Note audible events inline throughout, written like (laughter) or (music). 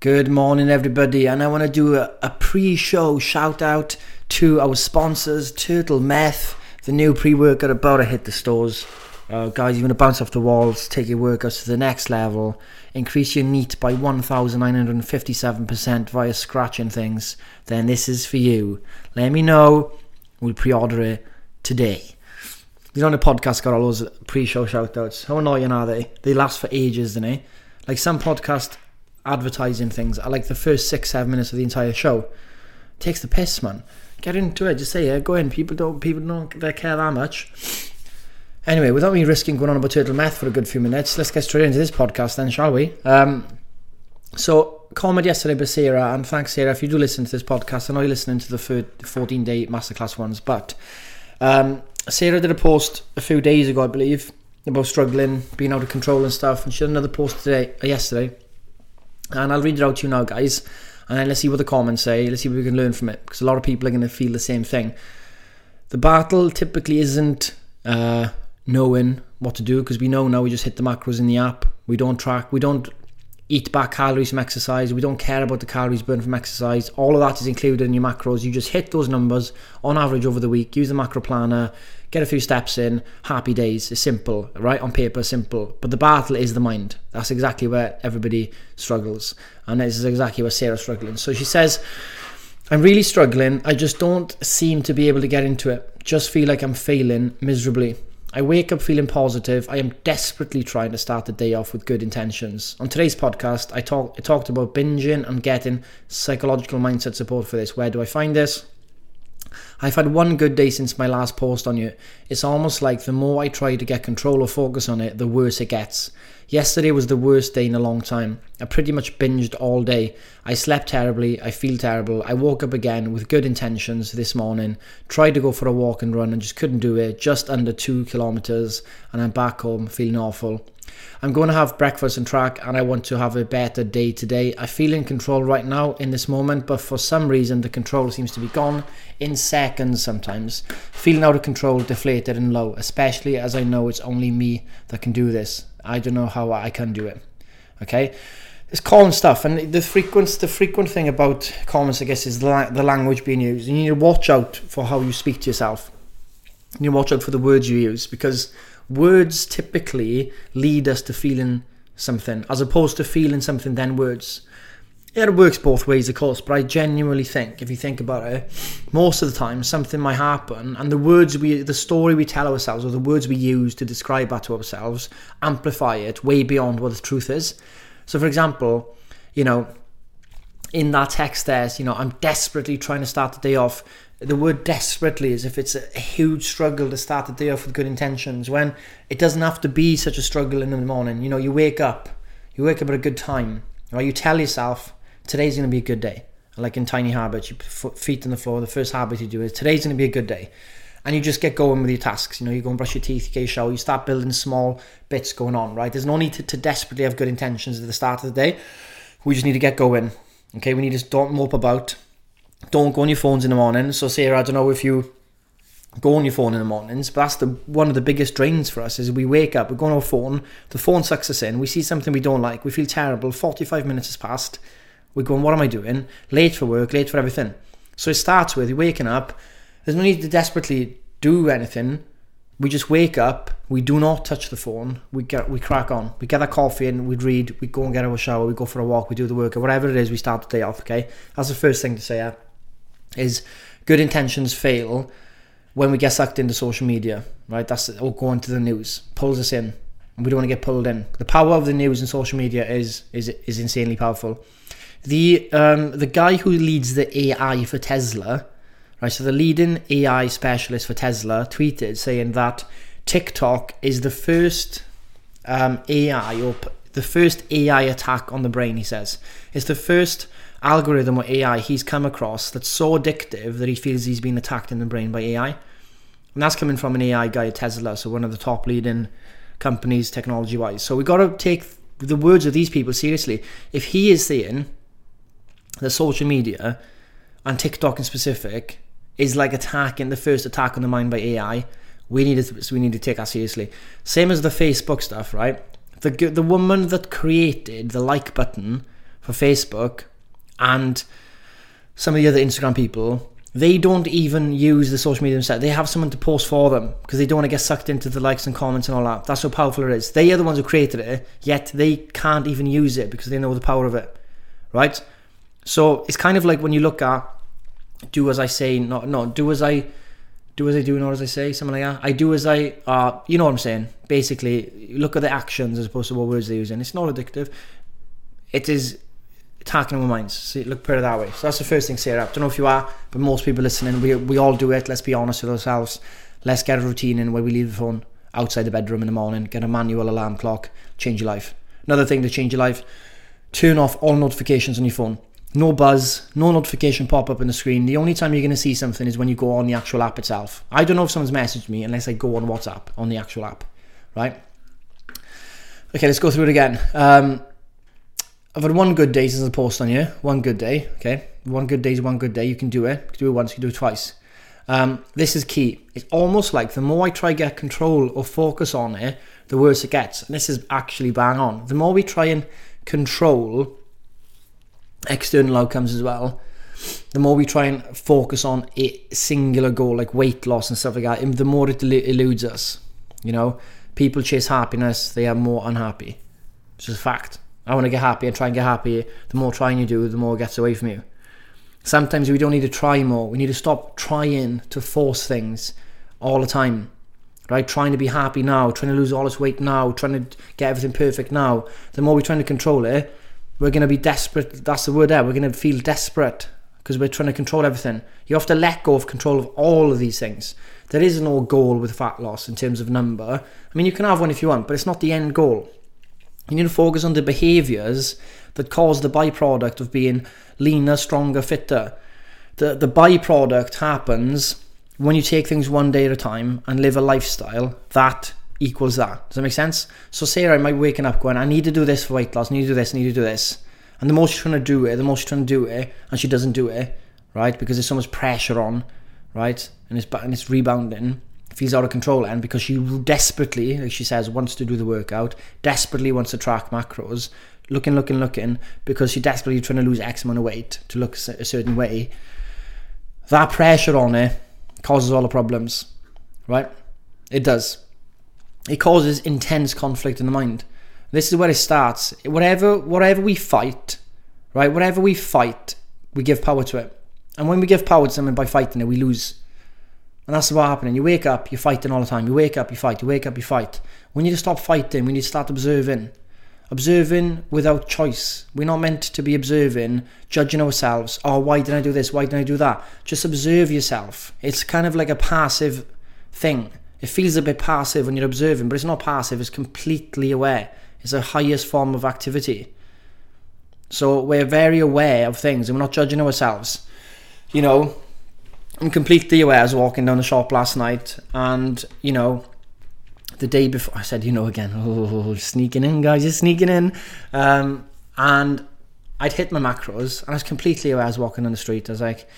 Good morning, everybody, and I want to do a, a pre show shout out to our sponsors Turtle Meth, the new pre workout about to hit the stores. Uh, guys, you want to bounce off the walls, take your workouts to the next level, increase your NEAT by 1957% via scratching things, then this is for you. Let me know. We'll pre order it today. You know, the podcast got all those pre show shout outs. How annoying are they? They last for ages, don't they? Like some podcast advertising things are like the first six, seven minutes of the entire show. takes the piss, man. Get into it. Just say, yeah, go in. People don't, people don't they care that much. Anyway, without me risking going on about turtle meth for a good few minutes, let's get straight into this podcast then, shall we? Um, so, comment yesterday by Sarah, and thanks, Sarah, if you do listen to this podcast. I know you're listening to the 14 day masterclass ones, but um, Sarah did a post a few days ago, I believe, about struggling, being out of control and stuff, and she did another post today, uh, yesterday, and I'll read it out to you now, guys, and let's see what the comments say. Let's see what we can learn from it, because a lot of people are going to feel the same thing. The battle typically isn't. Uh, knowing what to do because we know now we just hit the macros in the app. We don't track, we don't eat back calories from exercise. We don't care about the calories burned from exercise. All of that is included in your macros. You just hit those numbers on average over the week. Use the macro planner, get a few steps in. Happy days. It's simple, right? On paper, simple. But the battle is the mind. That's exactly where everybody struggles. And this is exactly where Sarah's struggling. So she says, I'm really struggling. I just don't seem to be able to get into it. Just feel like I'm failing miserably. I wake up feeling positive. I am desperately trying to start the day off with good intentions. On today's podcast, I, talk, I talked about binging and getting psychological mindset support for this. Where do I find this? I've had one good day since my last post on you. It's almost like the more I try to get control or focus on it, the worse it gets. Yesterday was the worst day in a long time. I pretty much binged all day. I slept terribly. I feel terrible. I woke up again with good intentions this morning. Tried to go for a walk and run and just couldn't do it. Just under two kilometers. And I'm back home feeling awful. I'm going to have breakfast and track, and I want to have a better day today. I feel in control right now in this moment, but for some reason, the control seems to be gone in seconds sometimes. Feeling out of control, deflated, and low, especially as I know it's only me that can do this. I don't know how I can do it. Okay? It's common stuff, and the frequent the frequent thing about comments, I guess, is the, the language being used. You need to watch out for how you speak to yourself. You need to watch out for the words you use because words typically lead us to feeling something as opposed to feeling something then words it works both ways, of course, but I genuinely think, if you think about it, most of the time something might happen, and the words we, the story we tell ourselves, or the words we use to describe that to ourselves, amplify it way beyond what the truth is. So, for example, you know, in that text, there's, you know, I'm desperately trying to start the day off the word desperately is if it's a, huge struggle to start the day off with good intentions when it doesn't have to be such a struggle in the morning. You know, you wake up, you wake up at a good time, or you tell yourself, today's going to be a good day. Like in Tiny Habits, you put feet on the floor, the first habit you do is today's going to be a good day. And you just get going with your tasks. You know, you go and brush your teeth, you get a shower, you start building small bits going on, right? There's no need to, to desperately have good intentions at the start of the day. We just need to get going. Okay, we need to don't mope about don't go on your phones in the morning. So, Sarah, I don't know if you go on your phone in the mornings, but that's the one of the biggest drains for us is we wake up, we go on our phone, the phone sucks us in, we see something we don't like, we feel terrible, 45 minutes has passed, we're going, what am I doing? Late for work, late for everything. So it starts with you waking up, there's no need to desperately do anything. We just wake up, we do not touch the phone, we get we crack on. We get our coffee and we read, we go and get our shower, we go for a walk, we do the work, or whatever it is, we start the day off, okay? That's the first thing to say, yeah is good intentions fail when we get sucked into social media, right? That's or going to the news pulls us in, and we don't want to get pulled in. The power of the news and social media is is is insanely powerful. The um, the guy who leads the AI for Tesla, right? So the leading AI specialist for Tesla tweeted saying that TikTok is the first um, AI or the first AI attack on the brain. He says it's the first algorithm or AI he's come across that's so addictive that he feels he's been attacked in the brain by AI. And that's coming from an AI guy at Tesla, so one of the top leading companies technology wise. So we got to take the words of these people seriously. If he is saying that social media and TikTok in specific is like attacking the first attack on the mind by AI, we need to we need to take that seriously. Same as the Facebook stuff, right? The the woman that created the like button for Facebook and some of the other Instagram people, they don't even use the social media themselves. They have someone to post for them because they don't want to get sucked into the likes and comments and all that. That's how powerful it is. They are the ones who created it, yet they can't even use it because they know the power of it, right? So it's kind of like when you look at do as I say, not no, do as I do as I do, not as I say, something like that. I do as I, uh, you know what I'm saying. Basically, look at the actions as opposed to what words they're using. It's not addictive. It is attacking our minds. See, look, put it that way. So that's the first thing, Sarah. I don't know if you are, but most people listening, we, we all do it. Let's be honest with ourselves. Let's get a routine in where we leave the phone outside the bedroom in the morning, get a manual alarm clock, change your life. Another thing to change your life, turn off all notifications on your phone. No buzz, no notification pop up on the screen. The only time you're going to see something is when you go on the actual app itself. I don't know if someone's messaged me unless I go on WhatsApp on the actual app, right? Okay, let's go through it again. Um, I've had one good day since the post on you. One good day, okay? One good day is one good day. You can do it. You can do it once, you can do it twice. Um, this is key. It's almost like the more I try get control or focus on it, the worse it gets. And this is actually bang on. The more we try and control external outcomes as well, the more we try and focus on a singular goal like weight loss and stuff like that, the more it eludes us. You know, people chase happiness, they are more unhappy. It's just a fact. I want to get happy and try and get happy. The more trying you do, the more it gets away from you. Sometimes we don't need to try more. We need to stop trying to force things all the time. Right? Trying to be happy now, trying to lose all this weight now, trying to get everything perfect now. The more we're trying to control it, we're going to be desperate. That's the word there. We're going to feel desperate because we're trying to control everything. You have to let go of control of all of these things. There is no goal with fat loss in terms of number. I mean, you can have one if you want, but it's not the end goal. You need to focus on the behaviors that cause the byproduct of being leaner, stronger, fitter. The, the byproduct happens when you take things one day at a time and live a lifestyle that equals that. Does that make sense? So Sarah I might be waking up going, I need to do this for weight loss, I need to do this, I need to do this. And the more she's trying to do it, the more she's trying to do it, and she doesn't do it, right? Because there's so much pressure on, right? And it's and it's rebounding, feels out of control, and because she desperately, like she says, wants to do the workout, desperately wants to track macros, looking, looking, looking, because she desperately trying to lose X amount of weight to look a certain way. That pressure on her causes all the problems, right? It does it causes intense conflict in the mind. This is where it starts. Whatever whatever we fight, right? Whatever we fight, we give power to it. And when we give power to something by fighting it, we lose. And that's what's happening. You wake up, you're fighting all the time. You wake up, you fight. You wake up, you fight. We need to stop fighting. We need to start observing. Observing without choice. We're not meant to be observing, judging ourselves. Oh, why did I do this? Why did I do that? Just observe yourself. It's kind of like a passive thing. It feels a bit passive when you're observing, but it's not passive, it's completely aware. It's the highest form of activity. So we're very aware of things and we're not judging ourselves. You know, I'm completely aware. I was walking down the shop last night and, you know, the day before, I said, you know, again, oh, sneaking in, guys, you're sneaking in. Um, and I'd hit my macros and I was completely aware. I was walking on the street. I was like,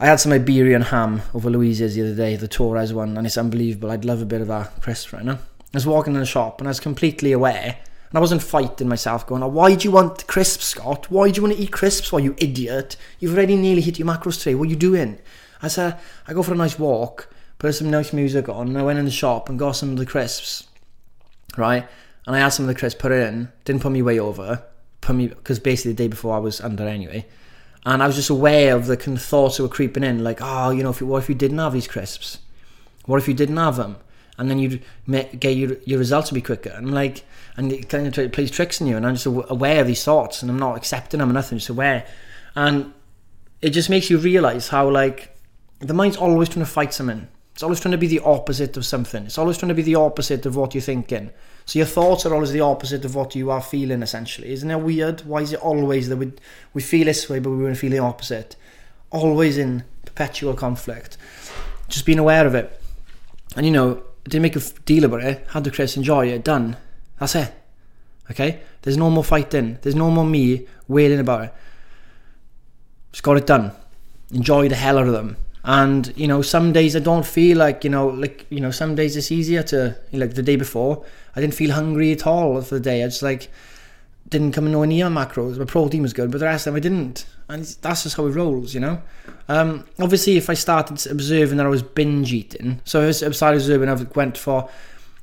I had some Iberian ham over Louise's the other day, the Torres one, and it's unbelievable. I'd love a bit of that crisp right now. I was walking in the shop and I was completely aware, and I wasn't fighting myself, going, oh, "Why do you want crisps, Scott? Why do you want to eat crisps? Why you idiot? You've already nearly hit your macros today. What are you doing?" I said, "I go for a nice walk, put some nice music on, and I went in the shop and got some of the crisps, right? And I had some of the crisps, put in, didn't put me way over, put me because basically the day before I was under anyway." And I was just aware of the kind of thoughts that were creeping in, like, oh, you know, if you, what if you didn't have these crisps? What if you didn't have them? And then you'd get your your results would be quicker. And I'm like, and it kind of plays tricks on you, and I'm just aware of these thoughts, and I'm not accepting them or nothing, just aware, and it just makes you realize how like the mind's always trying to fight something. It's always trying to be the opposite of something. It's always trying to be the opposite of what you're thinking. So your thoughts are always the opposite of what you are feeling, essentially. Isn't that weird? Why is it always that we, we feel this way, but we want to feel the opposite? Always in perpetual conflict. Just being aware of it. And you know, didn't make a deal about it. Had the Chris enjoy it. Done. That's it. Okay? There's no more fighting. There's no more me wailing about it. Just got it done. Enjoy the hell out of them and you know some days i don't feel like you know like you know some days it's easier to like the day before i didn't feel hungry at all for the day i just like didn't come nowhere near macros. My protein was good, but the rest of them I didn't. And that's just how it rolls, you know. Um, obviously, if I started observing that I was binge eating, so if I started observing I went for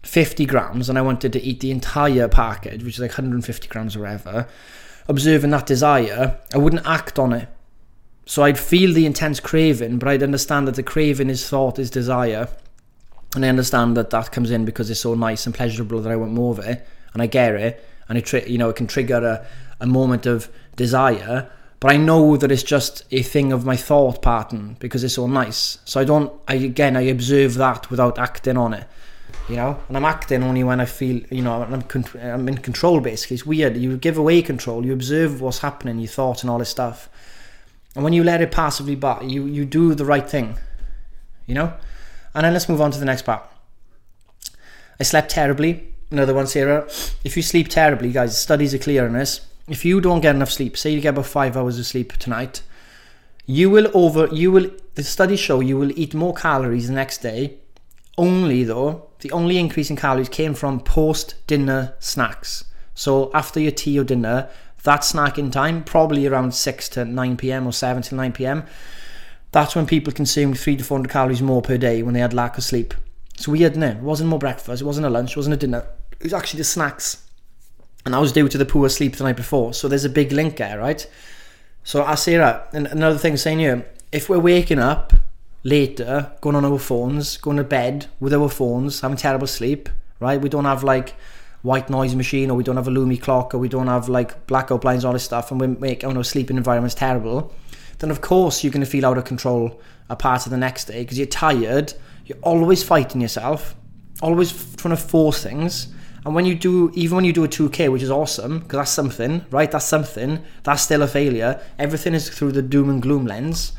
50 grams and I wanted to eat the entire package, which is like 150 grams or whatever, observing that desire, I wouldn't act on it. So I'd feel the intense craving, but I'd understand that the craving is thought is desire. And I understand that that comes in because it's so nice and pleasurable that I want more of it, and I get it, and it tri- you know it can trigger a, a moment of desire. But I know that it's just a thing of my thought pattern because it's so nice. So I don't. I again I observe that without acting on it you know and i'm acting only when i feel you know i'm, I'm in control basically it's weird you give away control you observe what's happening your thoughts and all this stuff and when you let it passively by you you do the right thing you know and then let's move on to the next part. I slept terribly. Another one sarah. If you sleep terribly guys studies are clear on this. If you don't get enough sleep say you get about five hours of sleep tonight you will over you will the studies show you will eat more calories the next day. Only though the only increase in calories came from post dinner snacks. So after your tea or dinner, that snack in time, probably around 6 to 9 pm or 7 to 9 pm, that's when people consumed 3 to 400 calories more per day when they had lack of sleep. It's weird, isn't it? It wasn't more breakfast, it wasn't a lunch, it wasn't a dinner. It was actually the snacks. And that was due to the poor sleep the night before. So there's a big link there, right? So I say that. And another thing saying here, if we're waking up later going on our phones, going to bed with our phones, having terrible sleep, right? We don't have like white noise machine or we don't have a Lumie clock or we don't have like blackout blinds, all this stuff, and we make our sleeping environment's terrible, then of course you're going to feel out of control a part of the next day because you're tired, you're always fighting yourself, always trying to force things. And when you do, even when you do a 2K, which is awesome, because that's something, right? That's something, that's still a failure. Everything is through the doom and gloom lens.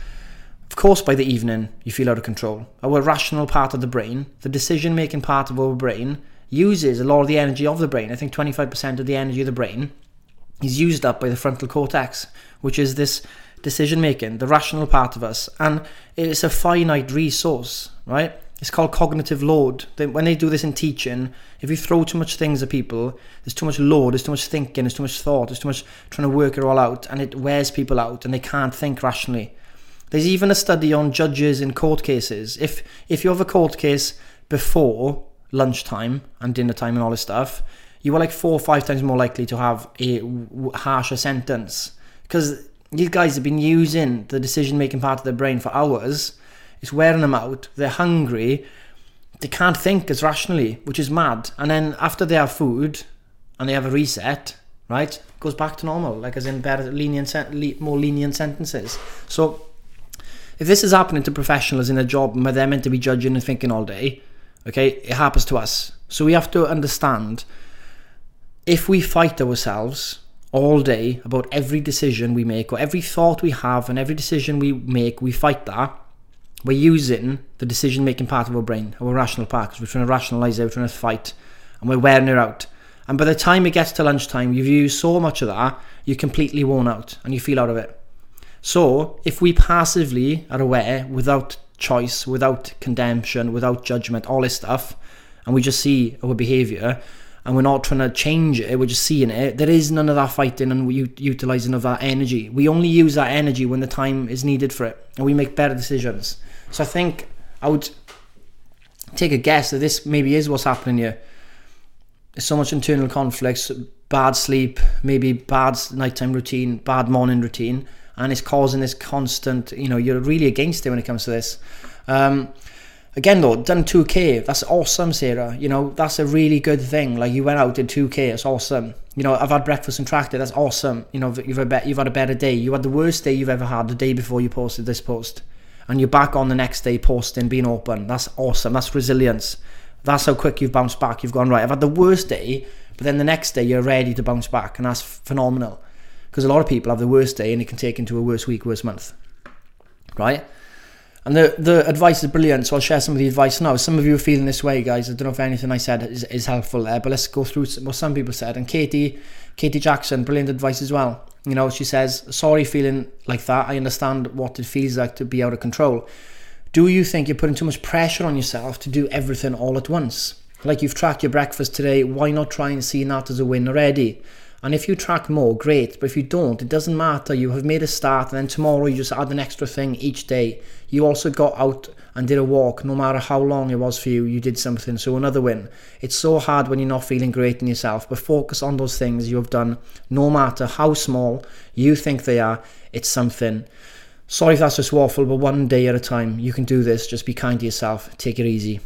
Of course, by the evening, you feel out of control. Our rational part of the brain, the decision making part of our brain, uses a lot of the energy of the brain. I think 25% of the energy of the brain is used up by the frontal cortex, which is this decision making, the rational part of us. And it's a finite resource, right? It's called cognitive load. When they do this in teaching, if you throw too much things at people, there's too much load, there's too much thinking, there's too much thought, there's too much trying to work it all out, and it wears people out and they can't think rationally. There's even a study on judges in court cases. If if you have a court case before lunchtime and dinner time and all this stuff, you are like four or five times more likely to have a harsher sentence because these guys have been using the decision making part of their brain for hours. It's wearing them out. They're hungry. They can't think as rationally, which is mad. And then after they have food and they have a reset, right, goes back to normal, like as in better, lenient, more lenient sentences. So if this is happening to professionals in a job where they're meant to be judging and thinking all day, okay, it happens to us. So we have to understand if we fight ourselves all day about every decision we make or every thought we have and every decision we make, we fight that. We're using the decision making part of our brain, our rational part, because we're trying to rationalize it, we're trying to fight, and we're wearing it out. And by the time it gets to lunchtime, you've used so much of that, you're completely worn out and you feel out of it. So, if we passively are aware without choice, without condemnation, without judgment, all this stuff, and we just see our behavior and we're not trying to change it, we're just seeing it, there is none of that fighting and utilizing of that energy. We only use that energy when the time is needed for it and we make better decisions. So, I think I would take a guess that this maybe is what's happening here. There's so much internal conflicts, bad sleep, maybe bad nighttime routine, bad morning routine and it's causing this constant, you know, you're really against it when it comes to this. Um, again though, done 2k, that's awesome, Sarah. You know, that's a really good thing. Like you went out did 2k, it's awesome. You know, I've had breakfast and tracked it, that's awesome. You know, you've you've had a better day. You had the worst day you've ever had the day before you posted this post. And you're back on the next day posting, being open. That's awesome. That's resilience. That's how quick you've bounced back. You've gone right. I've had the worst day, but then the next day you're ready to bounce back, and that's phenomenal because a lot of people have the worst day and it can take into a worse week, worse month, right? And the the advice is brilliant, so I'll share some of the advice now. Some of you are feeling this way, guys. I don't know if anything I said is, is helpful there, but let's go through what some people said. And Katie, Katie Jackson, brilliant advice as well. You know, she says, "Sorry, feeling like that. I understand what it feels like to be out of control. Do you think you're putting too much pressure on yourself to do everything all at once? Like you've tracked your breakfast today. Why not try and see that as a win already?" And if you track more, great. But if you don't, it doesn't matter. You have made a start, and then tomorrow you just add an extra thing each day. You also got out and did a walk, no matter how long it was for you, you did something. So another win. It's so hard when you're not feeling great in yourself, but focus on those things you have done, no matter how small you think they are. It's something. Sorry if that's just waffle, but one day at a time. You can do this. Just be kind to yourself. Take it easy.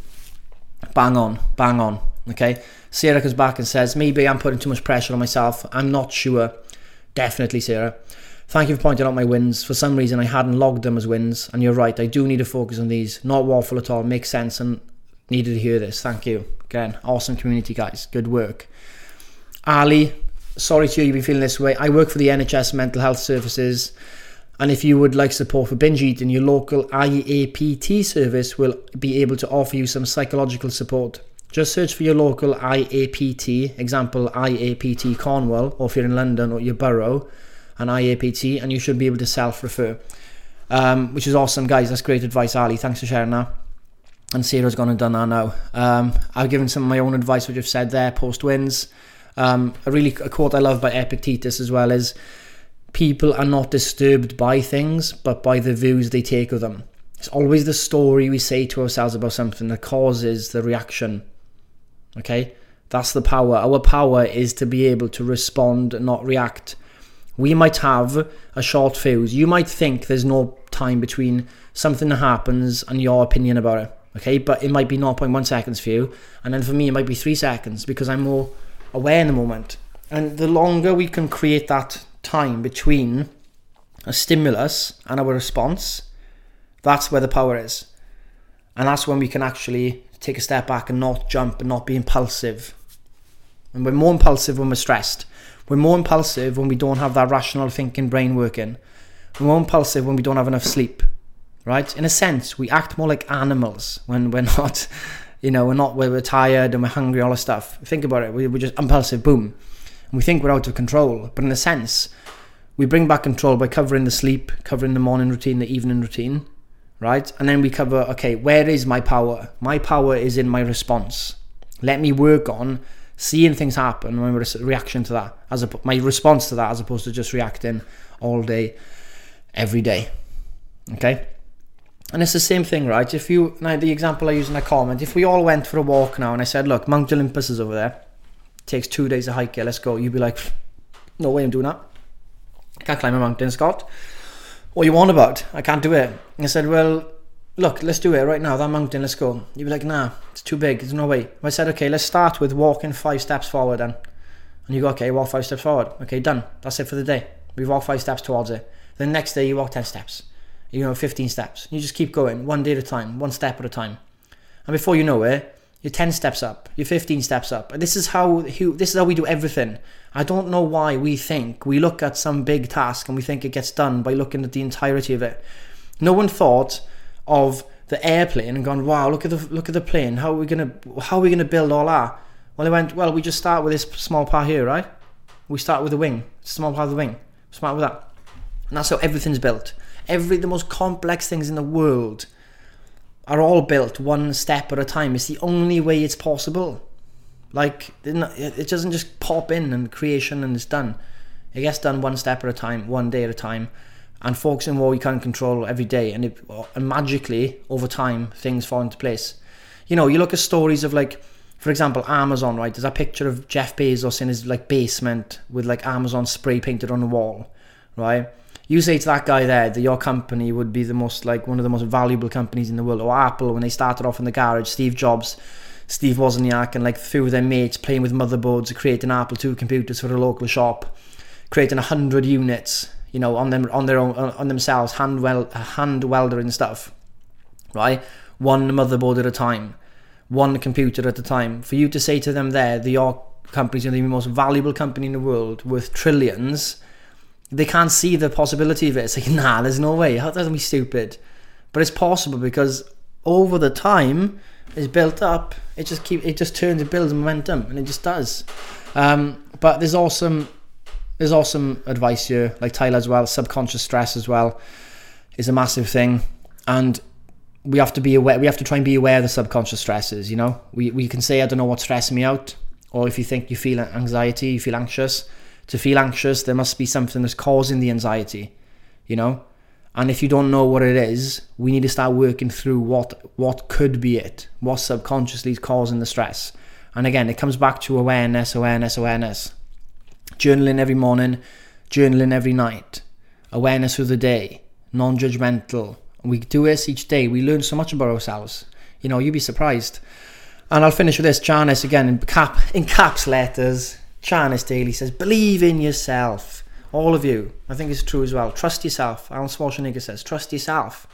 Bang on, bang on. Okay. Sarah comes back and says, maybe I'm putting too much pressure on myself. I'm not sure. Definitely, Sarah. Thank you for pointing out my wins. For some reason, I hadn't logged them as wins, and you're right. I do need to focus on these. Not waffle at all. Makes sense, and needed to hear this. Thank you again. Awesome community, guys. Good work. Ali, sorry to you. You've been feeling this way. I work for the NHS Mental Health Services. And if you would like support for binge eating, your local IAPT service will be able to offer you some psychological support. Just search for your local IAPT, example IAPT Cornwall, or if you're in London or your borough, an IAPT, and you should be able to self refer, um, which is awesome, guys. That's great advice, Ali. Thanks for sharing that. And Sarah's gone and done that now. Um, I've given some of my own advice, which I've said there post wins. Um, a really a quote I love by Epictetus as well is people are not disturbed by things, but by the views they take of them. It's always the story we say to ourselves about something that causes the reaction Okay? That's the power. Our power is to be able to respond, not react. We might have a short fuse. You might think there's no time between something that happens and your opinion about it. Okay? But it might be 0.1 seconds for you. And then for me, it might be three seconds because I'm more aware in the moment. And the longer we can create that time between a stimulus and our response, that's where the power is. And that's when we can actually take a step back and not jump and not be impulsive. And we're more impulsive when we're stressed. We're more impulsive when we don't have that rational thinking brain working. We're more impulsive when we don't have enough sleep. Right? In a sense, we act more like animals when we're (laughs) not, you know, we're not, we're tired and we're hungry, all this stuff. Think about it. We're just impulsive, boom. And we think we're out of control. But in a sense, we bring back control by covering the sleep, covering the morning routine, the evening routine right? And then we cover, okay, where is my power? My power is in my response. Let me work on seeing things happen, my reaction to that, as a, my response to that, as opposed to just reacting all day, every day. Okay? And it's the same thing, right? If you, now the example I use in a comment, if we all went for a walk now and I said, look, Mount Olympus is over there, takes two days to hike it, let's go, you'd be like, no way I'm doing that. Can't climb a mountain, Scott. What you want about? I can't do it. I said, well, look, let's do it right now. That mountain, let's go. You'd be like, nah, it's too big. There's no way. I said, okay, let's start with walking five steps forward then. And you go, okay, walk five steps forward. Okay, done. That's it for the day. We walk five steps towards it. The next day you walk 10 steps. You know, 15 steps. You just keep going, one day at a time, one step at a time. And before you know it, you're 10 steps up, you're 15 steps up. This is how this is how we do everything. I don't know why we think we look at some big task and we think it gets done by looking at the entirety of it. No one thought of the airplane and gone, wow, look at the look at the plane. How are we gonna how are we gonna build all that? Well, they went, well, we just start with this small part here, right? We start with the wing, small part of the wing. Start with that, and that's how everything's built. Every the most complex things in the world are all built one step at a time. It's the only way it's possible. Like it doesn't just pop in and creation and it's done. It gets done one step at a time, one day at a time, and focusing what we can control every day. And, it, uh, and magically, over time, things fall into place. You know, you look at stories of like, for example, Amazon. Right, there's a picture of Jeff Bezos in his like basement with like Amazon spray painted on the wall, right? You say to that guy there that your company would be the most like one of the most valuable companies in the world, or Apple when they started off in the garage, Steve Jobs, Steve Wozniak, and like few of their mates playing with motherboards, creating Apple II computers for a local shop, creating hundred units, you know, on them on their own on themselves, hand well hand weldering stuff, right? One motherboard at a time, one computer at a time. For you to say to them there that your company's the most valuable company in the world worth trillions they can't see the possibility of it. It's like, (laughs) nah, there's no way. How doesn't be stupid? But it's possible because over the time it's built up. It just keep it just turns it builds momentum and it just does. Um, but there's awesome there's awesome advice here, like Tyler as well. Subconscious stress as well is a massive thing, and we have to be aware. We have to try and be aware of the subconscious stresses. You know, we we can say I don't know what's stressing me out, or if you think you feel anxiety, you feel anxious To feel anxious, there must be something that's causing the anxiety, you know? And if you don't know what it is, we need to start working through what what could be it, what subconsciously is causing the stress. And again, it comes back to awareness, awareness, awareness. Journaling every morning, journaling every night, awareness of the day, non-judgmental. We do this each day. We learn so much about ourselves. You know, you'd be surprised. And I'll finish with this. Janice again in cap in caps letters. Janice Daly says, "Believe in yourself." All of you. I think it's true as well. Trust yourself. Alan Schwarzenegger says, trust yourself.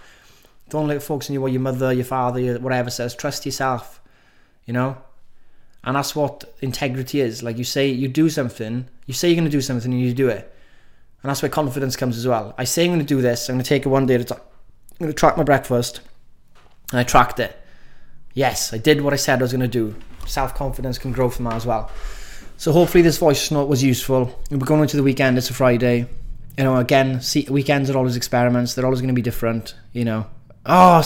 Don't let folks in you what your mother, your father, your whatever says. Trust yourself. You know? And that's what integrity is. Like you say, you do something, you say you're going to do something and you do it. And that's where confidence comes as well. I say I'm going to do this, I'm going to take it one day at a time. I'm going to track my breakfast. And I tracked it. Yes, I did what I said I was going to do. Self confidence can grow from that as well. So hopefully this voice note was useful. We're going into the weekend. It's a Friday. You know, again, see, weekends are always experiments. They're always going to be different. You know. Oh,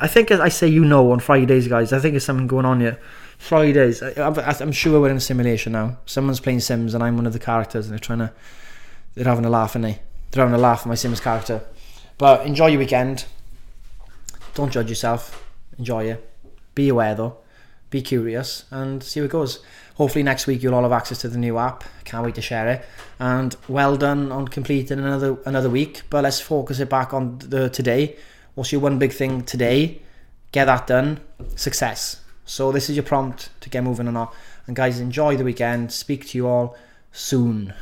I think I say you know on Fridays, guys. I think there's something going on here. Fridays. I, am sure we're in a simulation now. Someone's playing Sims and I'm one of the characters, and they're trying to. They're having a laugh, and they? They're having a laugh at my Sims character. But enjoy your weekend. Don't judge yourself. Enjoy it. Be aware though. Be curious and see where it goes hopefully next week you'll all have access to the new app. Can't wait to share it. And well done on completing another another week. But let's focus it back on the today. What's your one big thing today? Get that done. Success. So this is your prompt to get moving on. And guys, enjoy the weekend. Speak to you all soon.